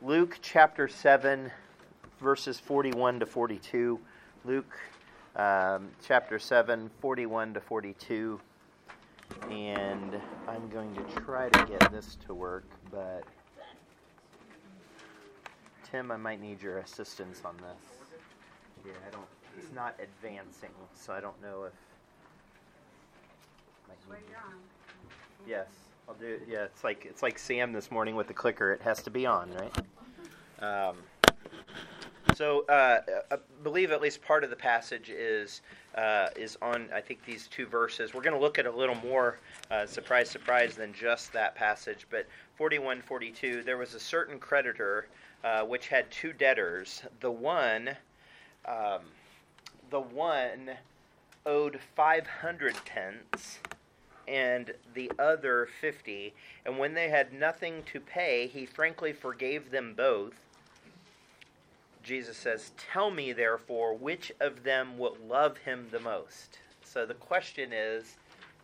Luke chapter 7, verses 41 to 42. Luke um, chapter 7, 41 to 42. And I'm going to try to get this to work, but Tim, I might need your assistance on this. Yeah, I don't. It's not advancing, so I don't know if. Yes, I'll do. Yeah, it's like it's like Sam this morning with the clicker. It has to be on, right? Um, so uh, I believe at least part of the passage is uh, is on. I think these two verses. We're going to look at a little more. Uh, surprise, surprise, than just that passage. But 41, 42. There was a certain creditor uh, which had two debtors. The one, um, the one owed 500 pence and the other 50. And when they had nothing to pay, he frankly forgave them both. Jesus says, Tell me, therefore, which of them will love him the most? So the question is,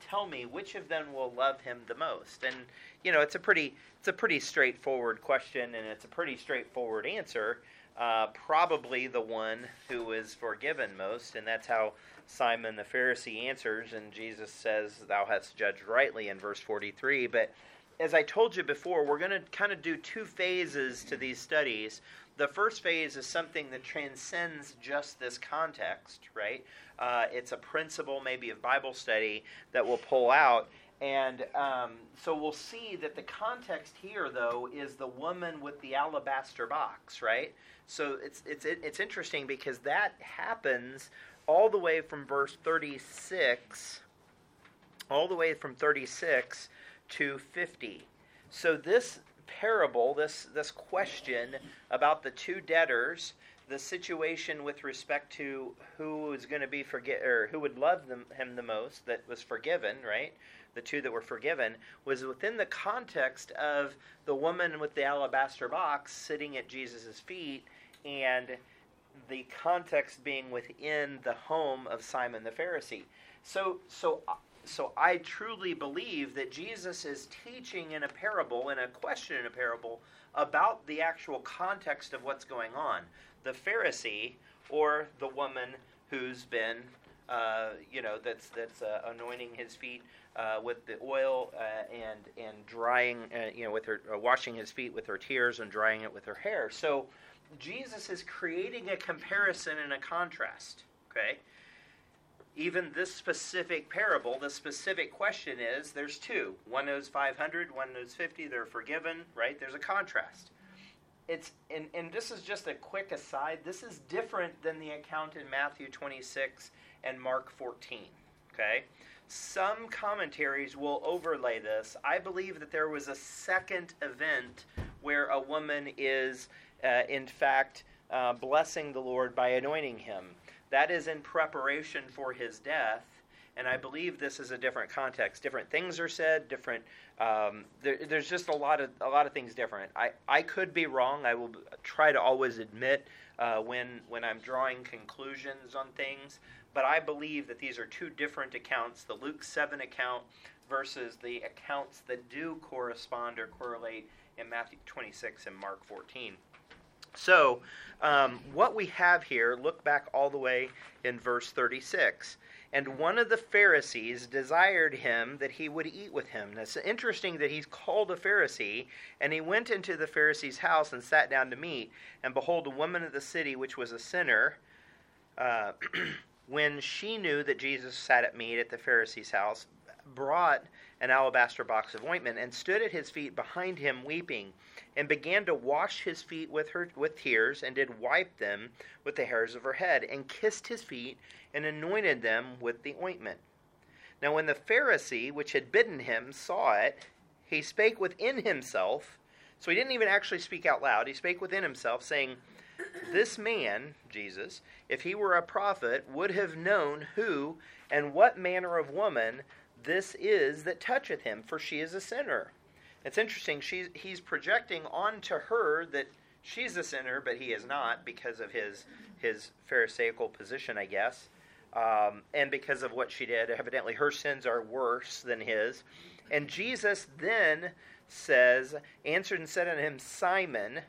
tell me which of them will love him the most? And you know, it's a pretty it's a pretty straightforward question and it's a pretty straightforward answer. Uh, probably the one who is forgiven most, and that's how Simon the Pharisee answers, and Jesus says, Thou hast judged rightly in verse 43. But as I told you before, we're going to kind of do two phases to these studies. The first phase is something that transcends just this context, right? Uh, it's a principle, maybe, of Bible study that we'll pull out. And um, so we'll see that the context here, though, is the woman with the alabaster box, right? So it's it's it's interesting because that happens all the way from verse 36, all the way from 36 to 50. So this parable, this this question about the two debtors, the situation with respect to who is going to be forget or who would love them, him the most that was forgiven, right? The two that were forgiven was within the context of the woman with the alabaster box sitting at Jesus' feet and the context being within the home of Simon the Pharisee. So so so I truly believe that Jesus is teaching in a parable, in a question in a parable, about the actual context of what's going on. The Pharisee or the woman who's been, uh, you know, that's that's uh, anointing his feet uh, with the oil uh, and and drying, uh, you know, with her uh, washing his feet with her tears and drying it with her hair. So Jesus is creating a comparison and a contrast. Okay even this specific parable, the specific question is there's two. One knows 500, one knows 50, they're forgiven, right? There's a contrast. It's and, and this is just a quick aside. This is different than the account in Matthew 26 and Mark 14. Okay? Some commentaries will overlay this. I believe that there was a second event where a woman is, uh, in fact, uh, blessing the Lord by anointing him. That is in preparation for his death. And I believe this is a different context. Different things are said. Different. Um, there, there's just a lot of a lot of things different. I, I could be wrong. I will try to always admit uh, when when I'm drawing conclusions on things. But I believe that these are two different accounts: the Luke seven account versus the accounts that do correspond or correlate in Matthew 26 and Mark 14. So, um, what we have here, look back all the way in verse 36. And one of the Pharisees desired him that he would eat with him. Now, it's interesting that he's called a Pharisee, and he went into the Pharisee's house and sat down to meat. And behold, a woman of the city, which was a sinner, uh, when she knew that Jesus sat at meat at the Pharisee's house, brought an alabaster box of ointment and stood at his feet behind him, weeping and began to wash his feet with her with tears, and did wipe them with the hairs of her head, and kissed his feet, and anointed them with the ointment. Now when the Pharisee which had bidden him saw it, he spake within himself. So he didn't even actually speak out loud. He spake within himself, saying, This man, Jesus, if he were a prophet, would have known who and what manner of woman this is that toucheth him, for she is a sinner. It's interesting. She's, he's projecting onto her that she's a sinner, but he is not because of his his Pharisaical position, I guess, um, and because of what she did. Evidently, her sins are worse than his. And Jesus then says, answered and said unto him, Simon,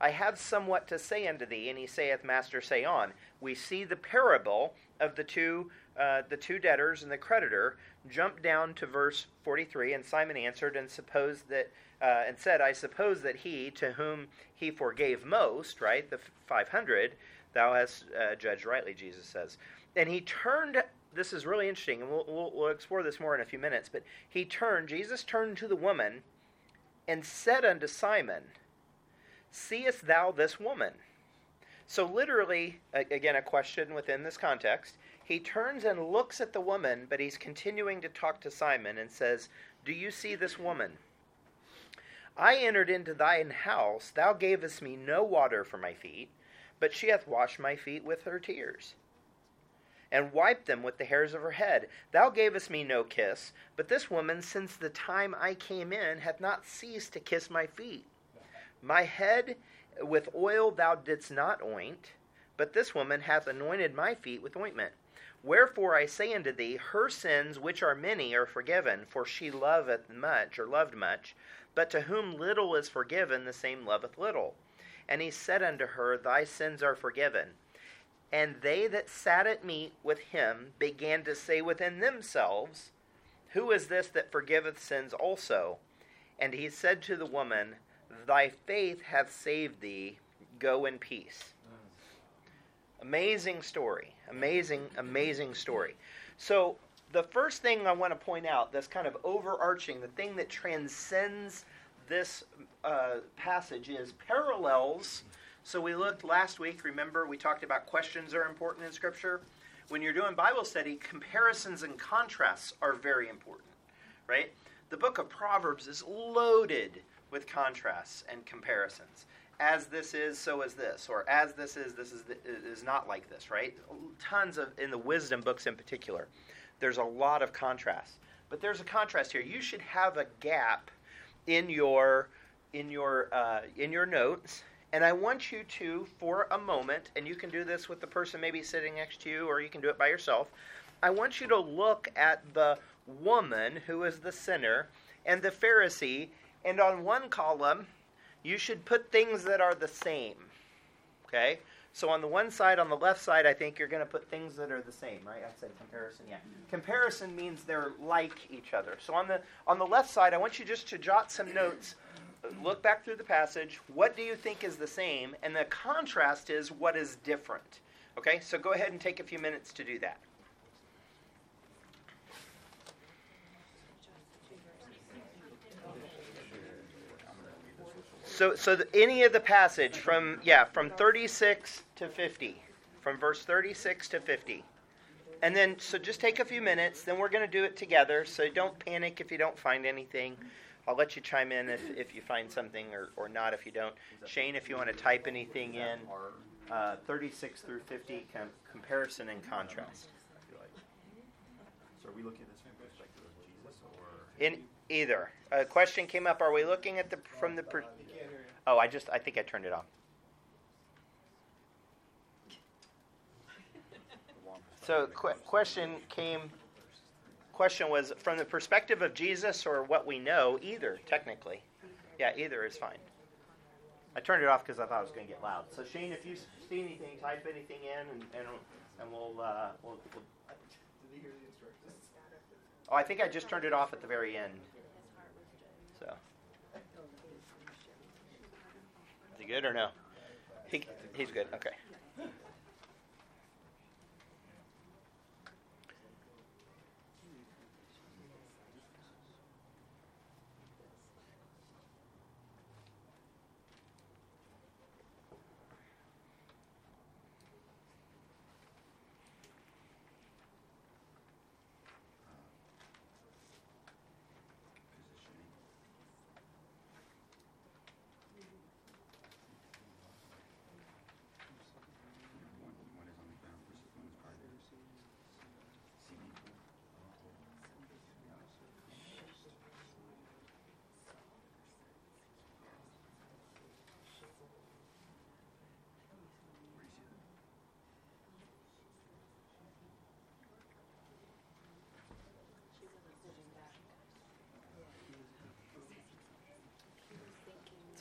I have somewhat to say unto thee. And he saith, Master, say on. We see the parable of the two, uh, the two debtors and the creditor. Jump down to verse 43. And Simon answered and supposed that, uh, and said, I suppose that he to whom he forgave most, right, the 500, thou hast uh, judged rightly, Jesus says. And he turned this is really interesting, and we'll, we'll, we'll, explore this more in a few minutes. But he turned, Jesus turned to the woman and said unto Simon, Seest thou this woman? So, literally, again, a question within this context. He turns and looks at the woman, but he's continuing to talk to Simon and says, Do you see this woman? I entered into thine house, thou gavest me no water for my feet, but she hath washed my feet with her tears and wiped them with the hairs of her head. Thou gavest me no kiss, but this woman, since the time I came in, hath not ceased to kiss my feet. My head with oil thou didst not oint, but this woman hath anointed my feet with ointment. Wherefore I say unto thee, her sins, which are many, are forgiven, for she loveth much, or loved much. But to whom little is forgiven, the same loveth little. And he said unto her, Thy sins are forgiven. And they that sat at meat with him began to say within themselves, Who is this that forgiveth sins also? And he said to the woman, Thy faith hath saved thee. Go in peace. Amazing story. Amazing, amazing story. So, the first thing I want to point out that's kind of overarching, the thing that transcends this uh, passage is parallels so we looked last week, remember, we talked about questions are important in Scripture. When you're doing Bible study, comparisons and contrasts are very important, right? The book of Proverbs is loaded with contrasts and comparisons. As this is, so is this, or as this is, this is, is not like this, right? Tons of, in the wisdom books in particular, there's a lot of contrast. But there's a contrast here. You should have a gap in your in your uh, in your notes and I want you to, for a moment, and you can do this with the person maybe sitting next to you, or you can do it by yourself. I want you to look at the woman who is the sinner and the Pharisee, and on one column, you should put things that are the same. Okay? So on the one side, on the left side, I think you're going to put things that are the same, right? I said comparison, yeah. Mm-hmm. Comparison means they're like each other. So on the on the left side, I want you just to jot some notes look back through the passage. What do you think is the same? And the contrast is what is different. Okay, so go ahead and take a few minutes to do that. So, so the, any of the passage from yeah from 36 to 50, from verse 36 to 50, and then so just take a few minutes. Then we're going to do it together. So don't panic if you don't find anything. I'll let you chime in if, if you find something or, or not if you don't. Shane, if you want to type anything in, uh, 36 through 50, com- comparison and contrast. So are we looking at this from the perspective of Jesus or? In either. A question came up. Are we looking at the from the? Per- oh, I just I think I turned it off. So qu- question came question was from the perspective of Jesus or what we know, either, technically. Yeah, either is fine. I turned it off because I thought it was going to get loud. So, Shane, if you see anything, type anything in, and, and, and we'll, uh, we'll, we'll. Did he hear the instructions? Oh, I think I just turned it off at the very end. So. Is he good or no? He, he's good. Okay.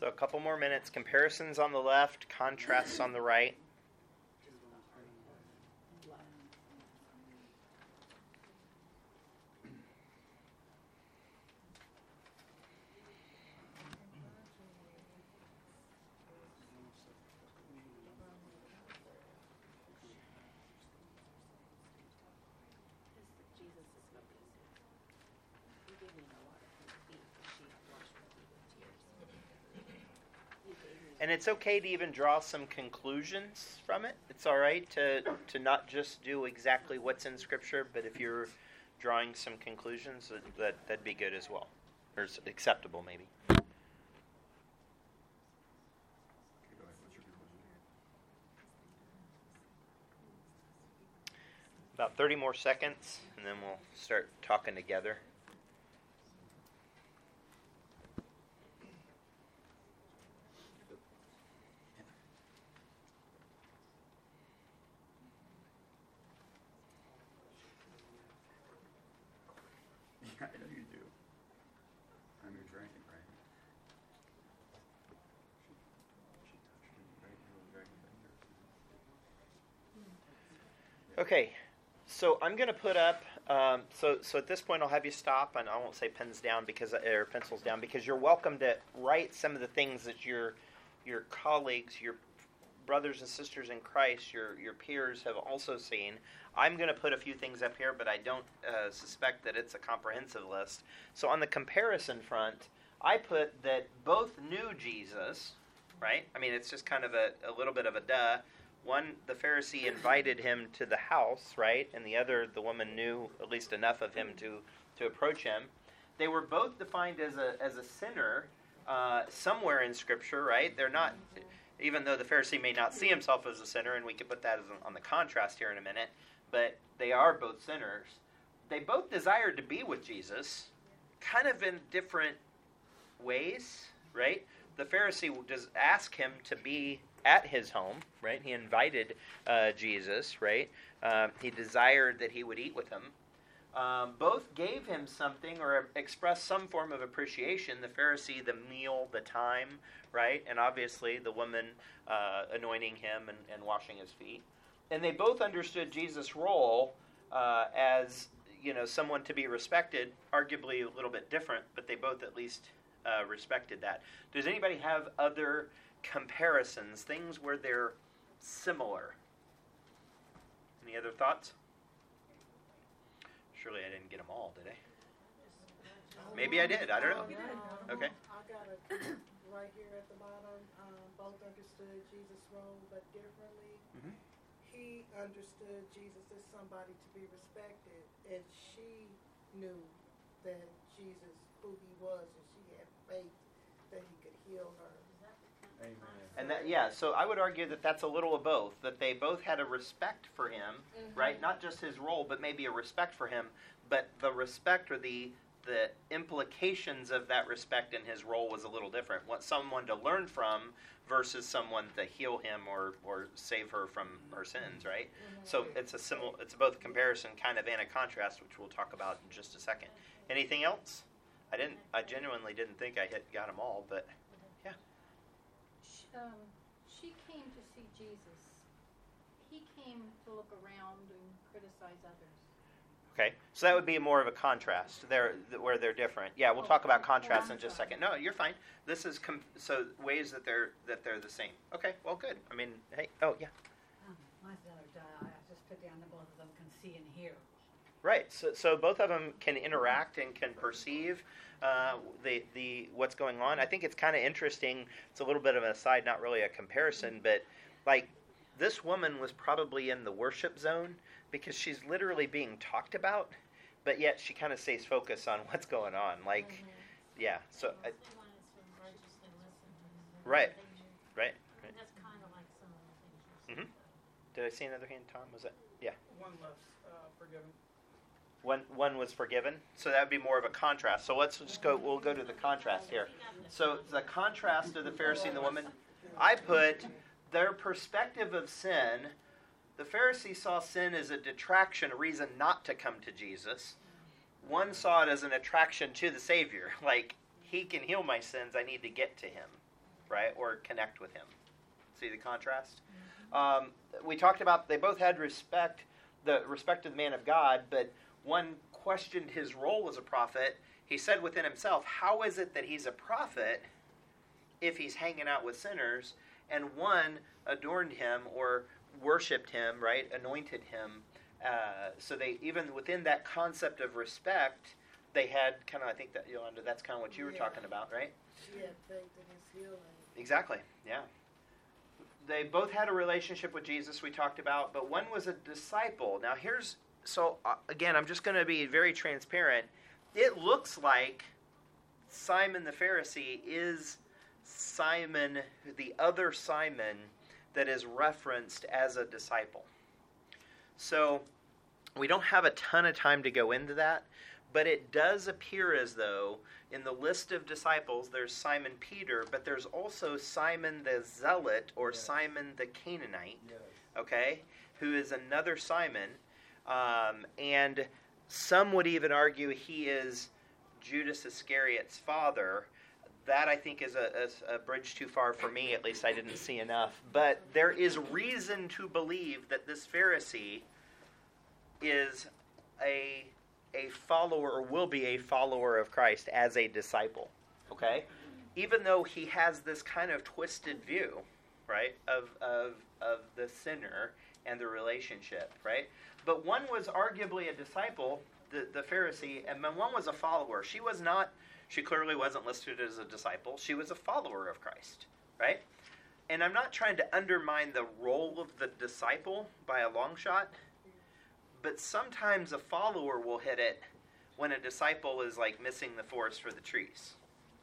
So a couple more minutes. Comparisons on the left, contrasts on the right. Jesus is nobody's. He gave me a lot of his feet, and she washed my feet with tears. He gave me. And it's okay to even draw some conclusions from it. It's all right to to not just do exactly what's in Scripture, but if you're drawing some conclusions, that, that that'd be good as well, or acceptable maybe. About 30 more seconds, and then we'll start talking together. Yeah, I know you do. I'm your dragon, right? She, she touched you, right? Your little dragon finger. Okay, so I'm going to put up. Um, so so at this point, I'll have you stop, and I won't say pens down because or pencils down because you're welcome to write some of the things that your your colleagues, your brothers and sisters in Christ, your your peers have also seen. I'm going to put a few things up here, but I don't uh, suspect that it's a comprehensive list. So on the comparison front, I put that both knew Jesus, right? I mean, it's just kind of a, a little bit of a duh. One, the Pharisee invited him to the house, right? And the other, the woman knew at least enough of him to, to approach him. They were both defined as a, as a sinner uh, somewhere in Scripture, right? They're not, even though the Pharisee may not see himself as a sinner, and we can put that as on the contrast here in a minute, but they are both sinners. They both desired to be with Jesus, kind of in different ways, right? The Pharisee does ask him to be at his home, right? He invited uh, Jesus, right? Uh, he desired that he would eat with him. Um, both gave him something or expressed some form of appreciation. The Pharisee, the meal, the time, right? And obviously the woman uh, anointing him and, and washing his feet. And they both understood Jesus' role uh, as you know someone to be respected, arguably a little bit different, but they both at least uh, respected that. Does anybody have other comparisons, things where they're similar? Any other thoughts? Surely I didn't get them all, did I? Maybe I did. I don't know. Okay. I got it right here at the bottom. Um, both understood Jesus' role, but differently. Mhm. He understood Jesus as somebody to be respected, and she knew that Jesus, who he was, and she had faith that he could heal her. Amen. And that, yeah, so I would argue that that's a little of both. That they both had a respect for him, mm-hmm. right? Not just his role, but maybe a respect for him. But the respect or the the implications of that respect in his role was a little different. What someone to learn from versus someone to heal him or, or save her from her sins, right? Mm-hmm. So it's a similar, it's both a comparison kind of and a contrast, which we'll talk about in just a second. Anything else? I didn't. I genuinely didn't think I hit got them all, but Sh- um, she came to see Jesus. He came to look around and criticize others. Okay, so that would be more of a contrast there, th- where they're different. Yeah, we'll talk about contrast in just a second. No, you're fine. This is com- so ways that they're that they're the same. Okay, well, good. I mean, hey, oh yeah, Um, Mine's another die. I just put down that both of them can see and hear. Right. So so both of them can interact and can perceive uh, the the what's going on. I think it's kind of interesting. It's a little bit of an aside, not really a comparison, but like this woman was probably in the worship zone because she's literally being talked about, but yet she kind of stays focused on what's going on. Like, yeah. So I, Right. Right. right. That's kind of like some of the things you Mhm. Did I see another hand, Tom? Was that? Yeah. One less uh, forgiven. One one was forgiven, so that would be more of a contrast. So let's just go. We'll go to the contrast here. So the contrast of the Pharisee and the woman, I put their perspective of sin. The Pharisee saw sin as a detraction, a reason not to come to Jesus. One saw it as an attraction to the Savior, like he can heal my sins. I need to get to him. right? Or connect with him. See the contrast? Um, we talked about they both had respect, the respect of the man of God, but one questioned his role as a prophet. He said within himself, How is it that he's a prophet if he's hanging out with sinners? And one adorned him or worshiped him, right? Anointed him. Uh, so they, even within that concept of respect, they had kind of, I think that, Yolanda, that's kind of what you were Yeah. talking about, right? She had faith in his healing. Exactly. Yeah. They both had a relationship with Jesus. We talked about, but one was a disciple. Now here's so uh, again, I'm just going to be very transparent. It looks like Simon the Pharisee is Simon, the other Simon that is referenced as a disciple. So we don't have a ton of time to go into that, but it does appear as though in the list of disciples there's Simon Peter, but there's also Simon the Zealot or Yes. Simon the Canaanite, Yes. okay, who is another Simon. Um, and some would even argue he is Judas Iscariot's father. That I think is a, is a bridge too far for me. At least I didn't see enough. But there is reason to believe that this Pharisee is a a follower or will be a follower of Christ as a disciple. Okay, even though he has this kind of twisted view, right, of of of the sinner and the relationship, right. But one was arguably a disciple, the the Pharisee, and then one was a follower. She was not. She clearly wasn't listed as a disciple. She was a follower of Christ, right? And I'm not trying to undermine the role of the disciple by a long shot, but sometimes a follower will hit it when a disciple is like missing the forest for the trees,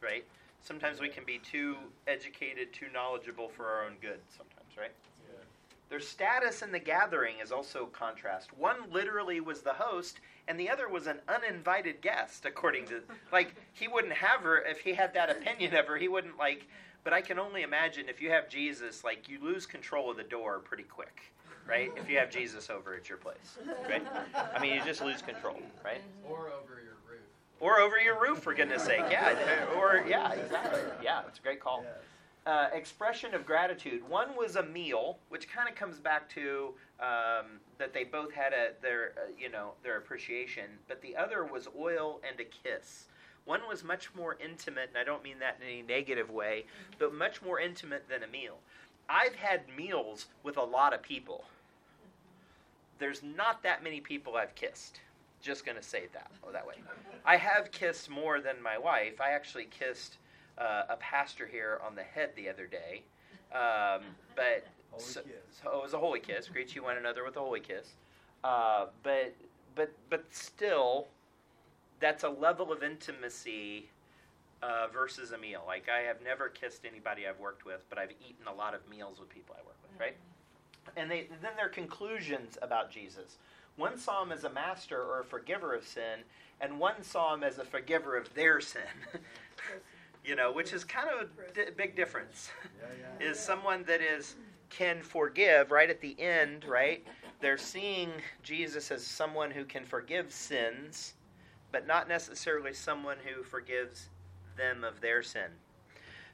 right? Sometimes we can be too educated, too knowledgeable for our own good, sometimes, right? Yeah. Their status in the gathering is also contrast. One literally was the host, and the other was an uninvited guest, according to like he wouldn't have her if he had that opinion of her. He wouldn't like. But I can only imagine if you have Jesus, like you lose control of the door pretty quick, right? If you have Jesus over at your place, right? I mean, you just lose control, right? Mm-hmm. Or over your roof. Or over your roof, for goodness sake, yeah. Or yeah, exactly. Yeah, it's a great call Yes. Uh, expression of gratitude. One was a meal, which kind of comes back to um, that they both had a their uh, you know their appreciation, but the other was oil and a kiss. One was much more intimate, and I don't mean that in any negative way, but much more intimate than a meal. I've had meals with a lot of people. There's not that many people I've kissed. Just gonna say that oh, that way. I have kissed more than my wife. I actually kissed uh, a pastor here on the head the other day. Um, but so, so it was a holy kiss. Greet you one another with a holy kiss. Uh, but but but still, that's a level of intimacy uh, versus a meal. Like I have never kissed anybody I've worked with, but I've eaten a lot of meals with people I work with. Right? And they then their conclusions about Jesus. One saw him as a master or a forgiver of sin, and one saw him as a forgiver of their sin. you know, which is kind of a big difference. Is someone that is can forgive right at the end, right? They're seeing Jesus as someone who can forgive sins, but not necessarily someone who forgives them of their sin.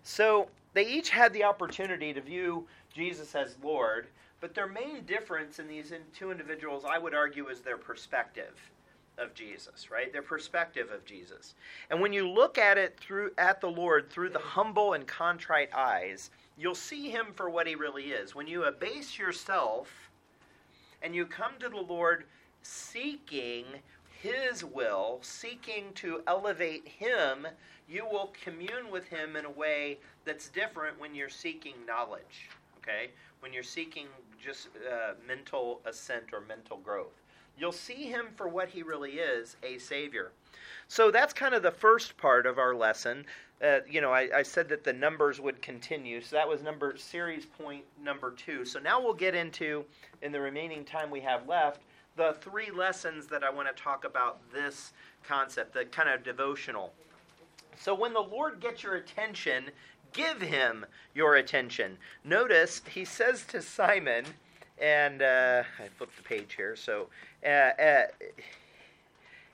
So they each had the opportunity to view Jesus as Lord, but their main difference in these two individuals, I would argue, is their perspective of Jesus, right? Their perspective of Jesus. And when you look at it through at the Lord through the humble and contrite eyes, you'll see him for what he really is. When you abase yourself and you come to the Lord seeking his will, seeking to elevate him, you will commune with him in a way that's different when you're seeking knowledge, okay? When you're seeking just uh, mental ascent or mental growth. You'll see him for what he really is a Savior. So that's kind of the first part of our lesson. Uh, you know, I, I said that the numbers would continue, so that was number series point number two. So now we'll get into, in the remaining time we have left, the three lessons that I want to talk about this concept, the kind of devotional. So when the Lord gets your attention, give him your attention. Notice he says to Simon, and uh, I flipped the page here. So, uh, uh,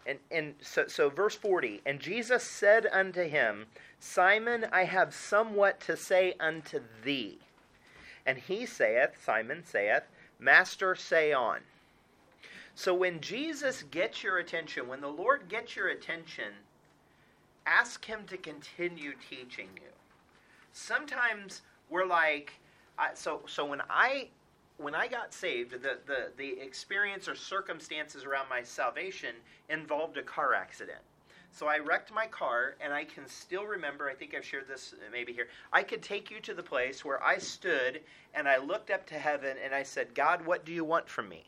and and so so verse forty. And Jesus said unto him, Simon, I have somewhat to say unto thee. And he saith, Simon saith, Master, say on. So when Jesus gets your attention, when the Lord gets your attention, ask him to continue teaching you. Sometimes we're like, I, so so when I when I got saved, the, the the experience or circumstances around my salvation involved a car accident. So I wrecked my car, and I can still remember. I think I've shared this uh, maybe here. I could take you to the place where I stood and I looked up to heaven and I said, "God, what do you want from me?"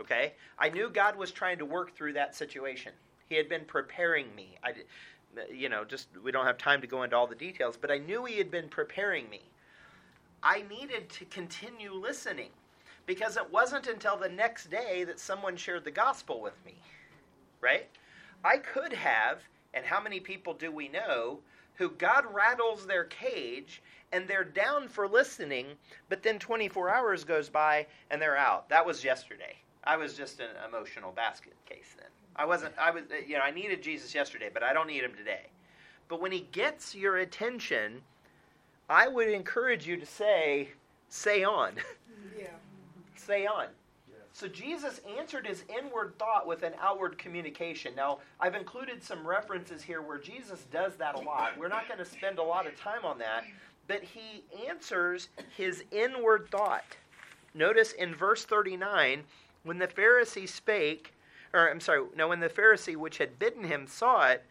Okay, I knew God was trying to work through that situation. He had been preparing me. I, uh, you know, just we don't have time to go into all the details, but I knew He had been preparing me. I needed to continue listening because it wasn't until the next day that someone shared the gospel with me, right? I could have, and how many people do we know who God rattles their cage and they're down for listening, but then 24 hours goes by and they're out. That was yesterday. I was just an emotional basket case then. I wasn't, I was, you know, I needed Jesus yesterday, but I don't need him today. But when he gets your attention, I would encourage you to say, say on. Yeah. say on. So Jesus answered his inward thought with an outward communication. Now, I've included some references here where Jesus does that a lot. We're not going to spend a lot of time on that, but he answers his inward thought. Notice in verse 39, when the Pharisee spake, or I'm sorry, no, when the Pharisee which had bidden him saw it,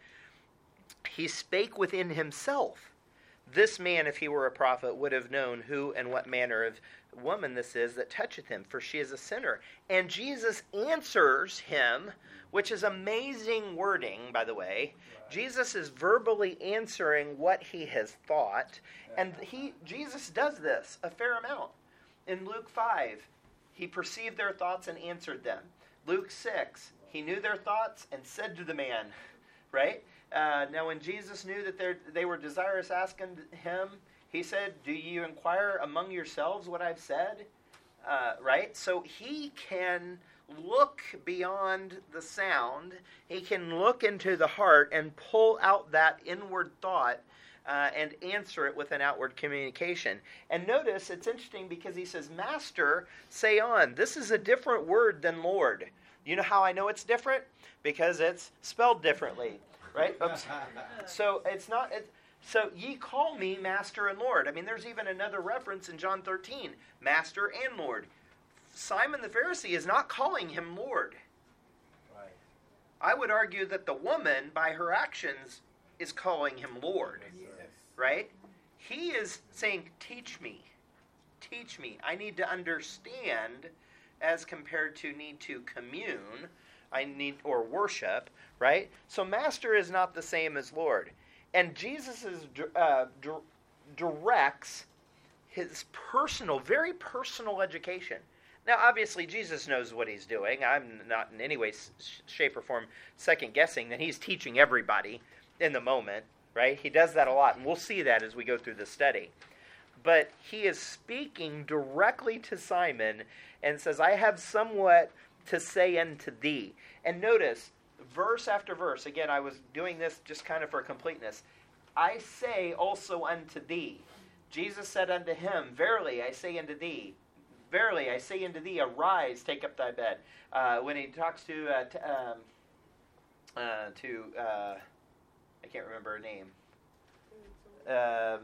he spake within himself. This man, if he were a prophet, would have known who and what manner of woman this is that toucheth him, for she is a sinner. And Jesus answers him, which is amazing wording, by the way. Jesus is verbally answering what he has thought, and he Jesus does this a fair amount. In Luke 5, he perceived their thoughts and answered them. Luke 6, he knew their thoughts and said to the man, right? Uh, now, when Jesus knew that they were desirous asking him, he said, Do you inquire among yourselves what I've said? Uh, right? So he can look beyond the sound, he can look into the heart and pull out that inward thought. Uh, and answer it with an outward communication. And notice it's interesting because he says, Master, say on. This is a different word than Lord. You know how I know it's different? Because it's spelled differently right? Oops. so it's not. It, so ye call me master and lord. I mean, there's even another reference in John 13, master and lord. Simon the Pharisee is not calling him lord. Right. I would argue that the woman, by her actions, is calling him lord. Yes. Right? He is saying, "Teach me, teach me. I need to understand." As compared to need to commune, I need or worship right? So master is not the same as Lord. And Jesus is, uh, directs his personal, very personal education. Now, obviously, Jesus knows what he's doing. I'm not in any way, shape, or form second guessing that he's teaching everybody in the moment, right? He does that a lot, and we'll see that as we go through the study. But he is speaking directly to Simon and says, I have somewhat to say unto thee. And notice, verse after verse. Again, I was doing this just kind of for completeness. I say also unto thee. Jesus said unto him, Verily I say unto thee, Verily I say unto thee, arise, take up thy bed. Uh, when he talks to uh, t- um, uh, to uh, I can't remember her name. Um,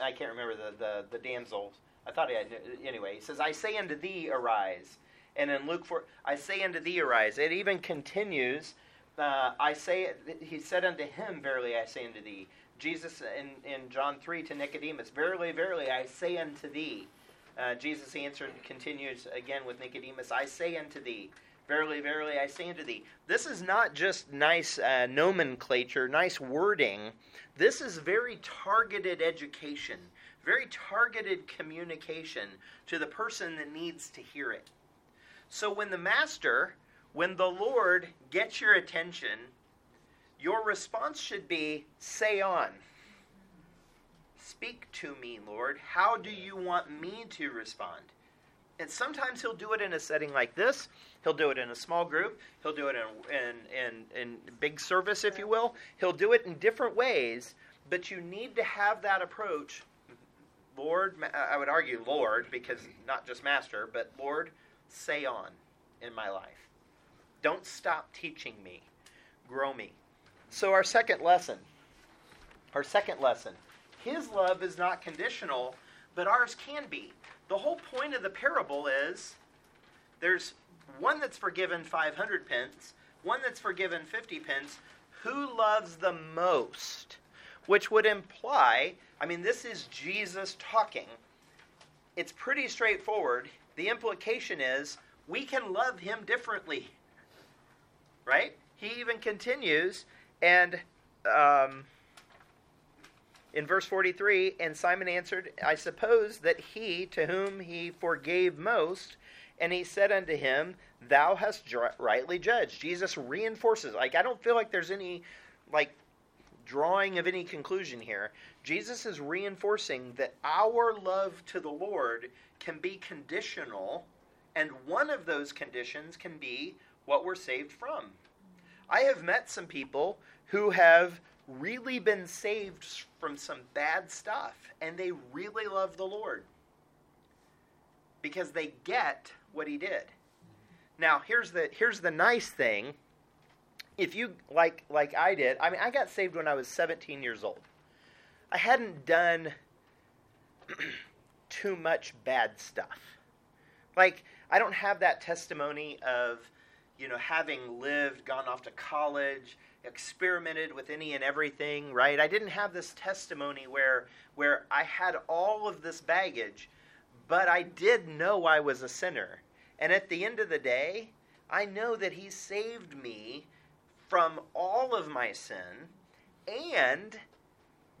I can't remember the, the, the. I thought he had. Anyway, he says, I say unto thee, arise. And in Luke 4, I say unto thee, arise. It even continues, uh, I say, he said unto him, Verily I say unto thee. Jesus in, in John 3 to Nicodemus, Verily, verily, I say unto thee. Uh, Jesus answered, continues again with Nicodemus, I say unto thee. Verily, verily, I say unto thee. This is not just nice uh, nomenclature, nice wording. This is very targeted education, very targeted communication to the person that needs to hear it. So when the master, when the Lord gets your attention, your response should be say on. Speak to me, Lord. How do you want me to respond? And sometimes he'll do it in a setting like this. He'll do it in a small group. He'll do it in, in, in, in big service, if you will. He'll do it in different ways, but you need to have that approach. Lord, I would argue Lord, because not just Master, but Lord, say on in my life. Don't stop teaching me. Grow me. So, our second lesson. Our second lesson. His love is not conditional, but ours can be. The whole point of the parable is there's one that's forgiven 500 pence, one that's forgiven 50 pence. Who loves the most? Which would imply, I mean, this is Jesus talking. It's pretty straightforward. The implication is we can love him differently. Right? He even continues, and um, in verse 43, and Simon answered, I suppose that he to whom he forgave most, and he said unto him, Thou hast rightly judged. Jesus reinforces, like, I don't feel like there's any, like, drawing of any conclusion here. Jesus is reinforcing that our love to the Lord can be conditional, and one of those conditions can be what we're saved from. I have met some people who have really been saved from some bad stuff and they really love the Lord because they get what he did. Now, here's the here's the nice thing. If you like like I did, I mean I got saved when I was 17 years old. I hadn't done too much bad stuff. Like I don't have that testimony of you know having lived, gone off to college, experimented with any and everything, right? I didn't have this testimony where where I had all of this baggage, but I did know I was a sinner. And at the end of the day, I know that he saved me from all of my sin and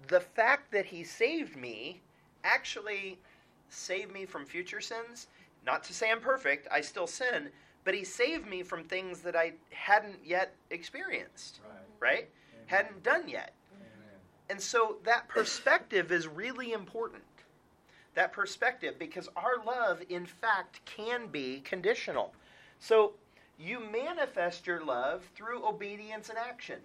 the fact that he saved me actually saved me from future sins. Not to say I'm perfect, I still sin, but he saved me from things that I hadn't yet experienced, right? right? Hadn't done yet. Amen. And so that perspective is really important. That perspective, because our love, in fact, can be conditional. So you manifest your love through obedience and action.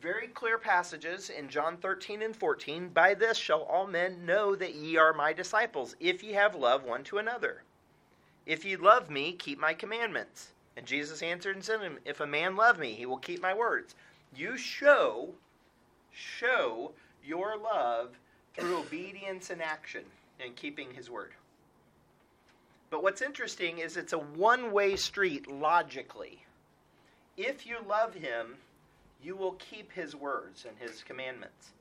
Very clear passages in John 13 and 14. By this shall all men know that ye are my disciples, if ye have love one to another. If ye love me, keep my commandments. And Jesus answered and said him, If a man love me, he will keep my words. You show, show your love through obedience and action and keeping his word. But what's interesting is it's a one way street logically. If you love him, you will keep his words and his commandments.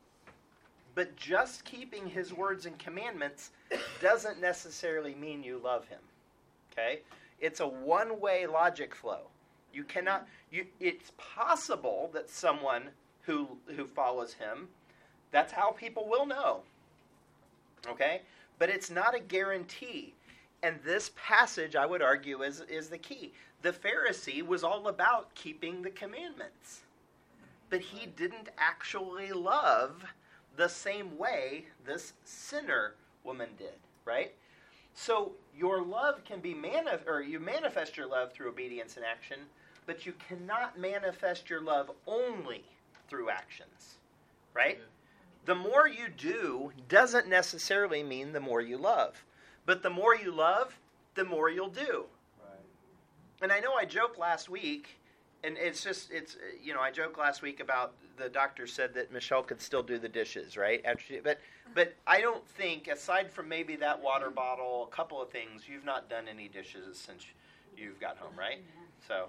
But just keeping his words and commandments doesn't necessarily mean you love him. Okay? It's a one way logic flow. You cannot, you, it's possible that someone who, who follows him, that's how people will know. Okay? But it's not a guarantee. And this passage, I would argue, is, is the key. The Pharisee was all about keeping the commandments, but he didn't actually love the same way this sinner woman did, right? So your love can be manif- or you manifest your love through obedience and action, but you cannot manifest your love only through actions. Right? Yeah. The more you do doesn't necessarily mean the more you love. But the more you love, the more you'll do. Right. And I know I joked last week and it's just it's you know I joked last week about the doctor said that Michelle could still do the dishes right after she, but but I don't think aside from maybe that water bottle a couple of things you've not done any dishes since you've got home right so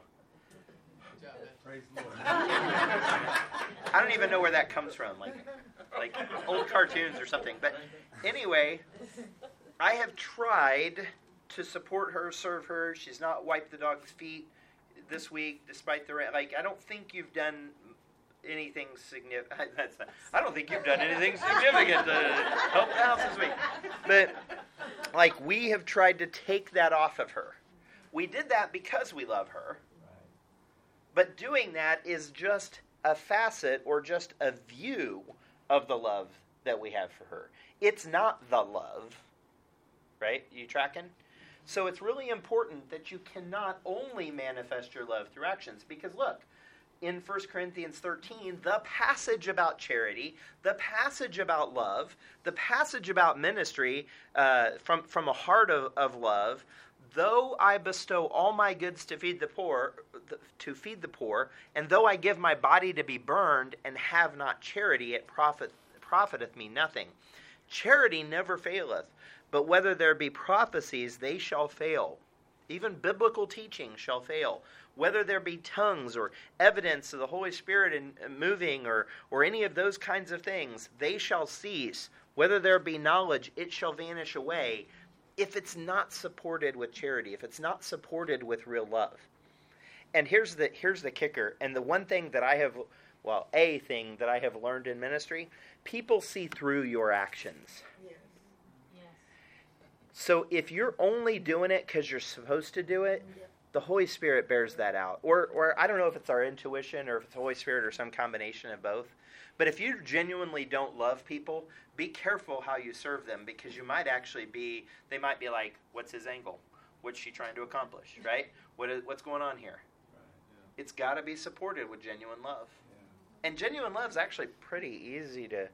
Praise the Lord. I don't even know where that comes from like like old cartoons or something but anyway I have tried to support her serve her she's not wiped the dog's feet this week, despite the like. I don't think you've done anything significant. That's not, I don't think you've done anything significant to help the house this week. But like we have tried to take that off of her. We did that because we love her. But doing that is just a facet or just a view of the love that we have for her. It's not the love. Right? You tracking? So it's really important that you cannot only manifest your love through actions. Because look, in 1 Corinthians 13, the passage about charity, the passage about love, the passage about ministry uh, from, from a heart of, of love, though I bestow all my goods to feed the poor, to feed the poor, and though I give my body to be burned and have not charity, it profit, profiteth me nothing. Charity never faileth, but whether there be prophecies, they shall fail. Even biblical teaching shall fail. Whether there be tongues or evidence of the Holy Spirit in, in moving or, or any of those kinds of things, they shall cease. Whether there be knowledge, it shall vanish away if it's not supported with charity, if it's not supported with real love. And here's the here's the kicker, and the one thing that I have well, a thing that I have learned in ministry, people see through your actions. Yes. So if you're only doing it because you're supposed to do it, the Holy Spirit bears that out. Or, or I don't know if it's our intuition or if it's the Holy Spirit or some combination of both. But if you genuinely don't love people, be careful how you serve them because you might actually be, they might be like, what's his angle? What's she trying to accomplish, right? What is, what's going on here? It's got to be supported with genuine love. And genuine love is actually pretty easy to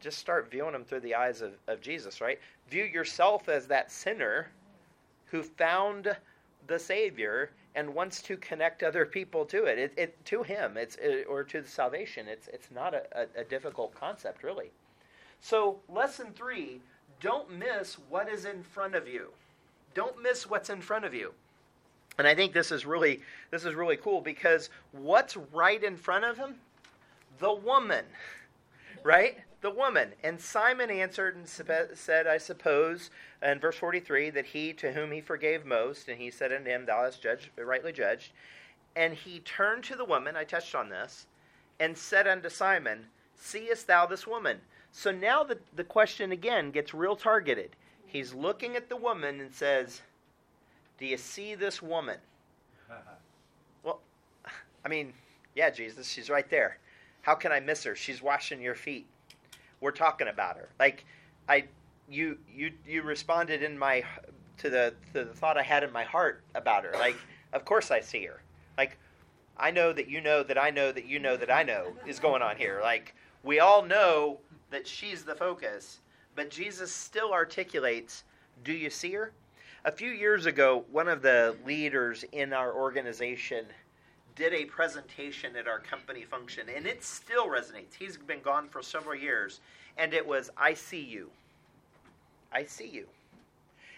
just start viewing them through the eyes of, of Jesus, right? View yourself as that sinner who found the Savior and wants to connect other people to it, it, it to Him, it's it, or to the salvation. It's it's not a, a, a difficult concept, really. So, lesson three: don't miss what is in front of you. Don't miss what's in front of you. And I think this is really this is really cool because what's right in front of him? The woman, right? The woman. And Simon answered and said, I suppose, in verse 43, that he to whom he forgave most, and he said unto him, Thou hast judged, rightly judged. And he turned to the woman, I touched on this, and said unto Simon, Seest thou this woman? So now the, the question again gets real targeted. He's looking at the woman and says, Do you see this woman? Well, I mean, yeah, Jesus, she's right there. How can I miss her? She's washing your feet. We're talking about her. Like, I, you, you, you responded in my to the to the thought I had in my heart about her. Like, of course I see her. Like, I know that you know that I know that you know that I know is going on here. Like, we all know that she's the focus, but Jesus still articulates, "Do you see her?" A few years ago, one of the leaders in our organization did a presentation at our company function, and it still resonates. He's been gone for several years, and it was, I see you. I see you.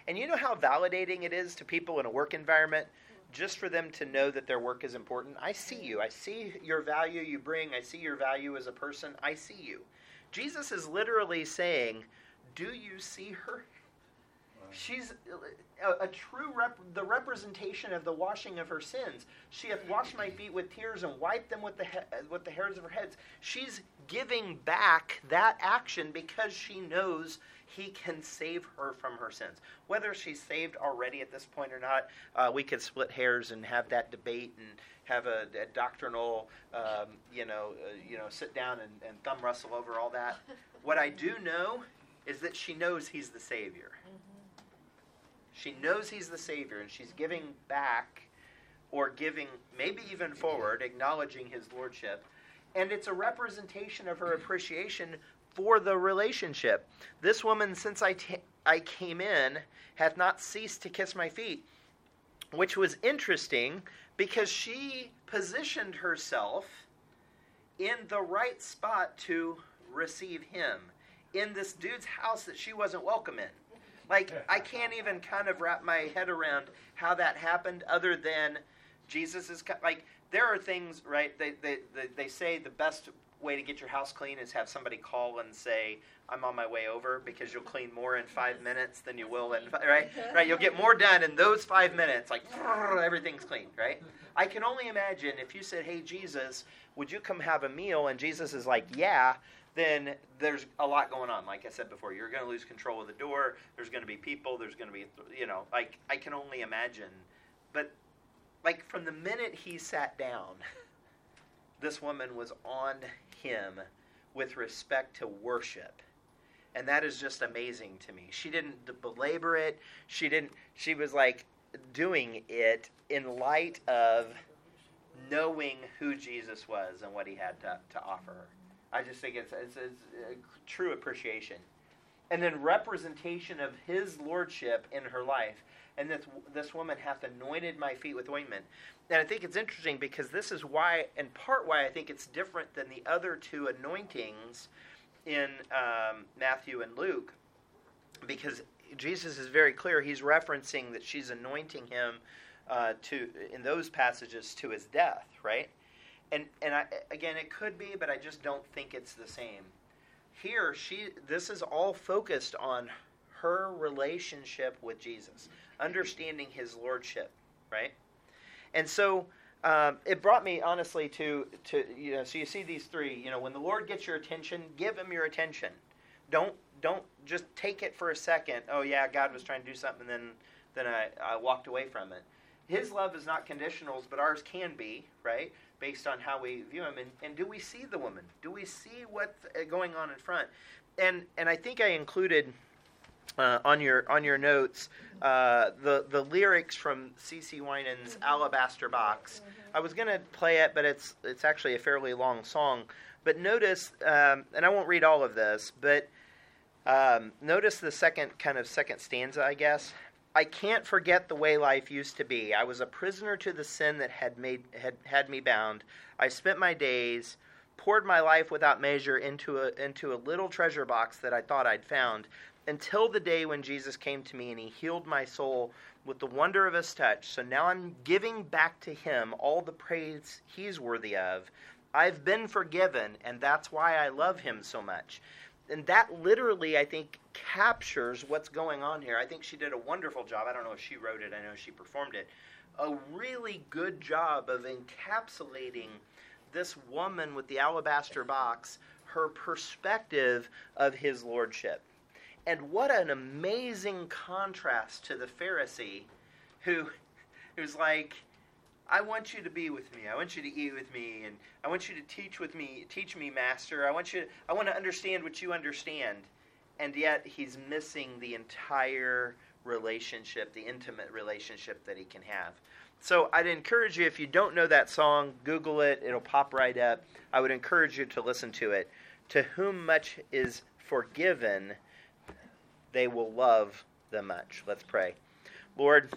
And you know how validating it is to people in a work environment just for them to know that their work is important? I see you. I see your value you bring. I see your value as a person. I see you. Jesus is literally saying, Do you see her? She's a, a true rep, the representation of the washing of her sins. She hath washed my feet with tears and wiped them with the he, with the hairs of her heads. She's giving back that action because she knows he can save her from her sins. Whether she's saved already at this point or not, uh, we could split hairs and have that debate and have a, a doctrinal, um, you know, uh, you know, sit down and, and thumb wrestle over all that. What I do know is that she knows he's the Savior. She knows he's the Savior, and she's giving back or giving, maybe even forward, acknowledging his lordship. And it's a representation of her appreciation for the relationship. This woman, since I, t- I came in, hath not ceased to kiss my feet, which was interesting because she positioned herself in the right spot to receive him in this dude's house that she wasn't welcome in. Like, I can't even kind of wrap my head around how that happened other than Jesus is, like, there are things, right? They, they, they, they say the best way to get your house clean is have somebody call and say, I'm on my way over because you'll clean more in five minutes than you will in, right? Right? You'll get more done in those five minutes. Like, everything's clean, right? I can only imagine if you said, Hey, Jesus, would you come have a meal? And Jesus is like, Yeah then there's a lot going on. Like I said before, you're going to lose control of the door. There's going to be people. There's going to be, you know, like I can only imagine. But like from the minute he sat down, this woman was on him with respect to worship. And that is just amazing to me. She didn't belabor it. She didn't she was like doing it in light of knowing who Jesus was and what he had to, to offer her. I just think it's, it's, it's a true appreciation. And then representation of his lordship in her life. And this, this woman hath anointed my feet with ointment. And I think it's interesting because this is why, in part, why I think it's different than the other two anointings in um, Matthew and Luke. Because Jesus is very clear. He's referencing that she's anointing him uh, to in those passages to his death, right? And and I, again, it could be, but I just don't think it's the same. Here, she this is all focused on her relationship with Jesus, understanding His lordship, right? And so um, it brought me honestly to to you know. So you see these three. You know, when the Lord gets your attention, give Him your attention. Don't don't just take it for a second. Oh yeah, God was trying to do something, and then then I, I walked away from it. His love is not conditionals, but ours can be, right? Based on how we view him. And, and do we see the woman? Do we see what's going on in front? And and I think I included uh, on your on your notes uh, the the lyrics from CeCe Winans' Alabaster Box. I was going to play it, but it's it's actually a fairly long song. But notice, um, and I won't read all of this, but um, notice the second kind of second stanza, I guess. I can't forget the way life used to be. I was a prisoner to the sin that had made had had me bound. I spent my days, poured my life without measure into a into a little treasure box that I thought I'd found, until the day when Jesus came to me and he healed my soul with the wonder of his touch. So now I'm giving back to him all the praise he's worthy of. I've been forgiven, and that's why I love him so much and that literally, I think, captures what's going on here. I think she did a wonderful job. I don't know if she wrote it, I know she performed it. A really good job of encapsulating this woman with the alabaster box, her perspective of his lordship. And what an amazing contrast to the Pharisee who who's like, I want you to be with me. I want you to eat with me, and I want you to teach with me. Teach me, Master. I want you. To, I want to understand what you understand, and yet he's missing the entire relationship, the intimate relationship that he can have. So I'd encourage you, if you don't know that song, Google it. It'll pop right up. I would encourage you to listen to it. To whom much is forgiven, they will love the much. Let's pray. Lord,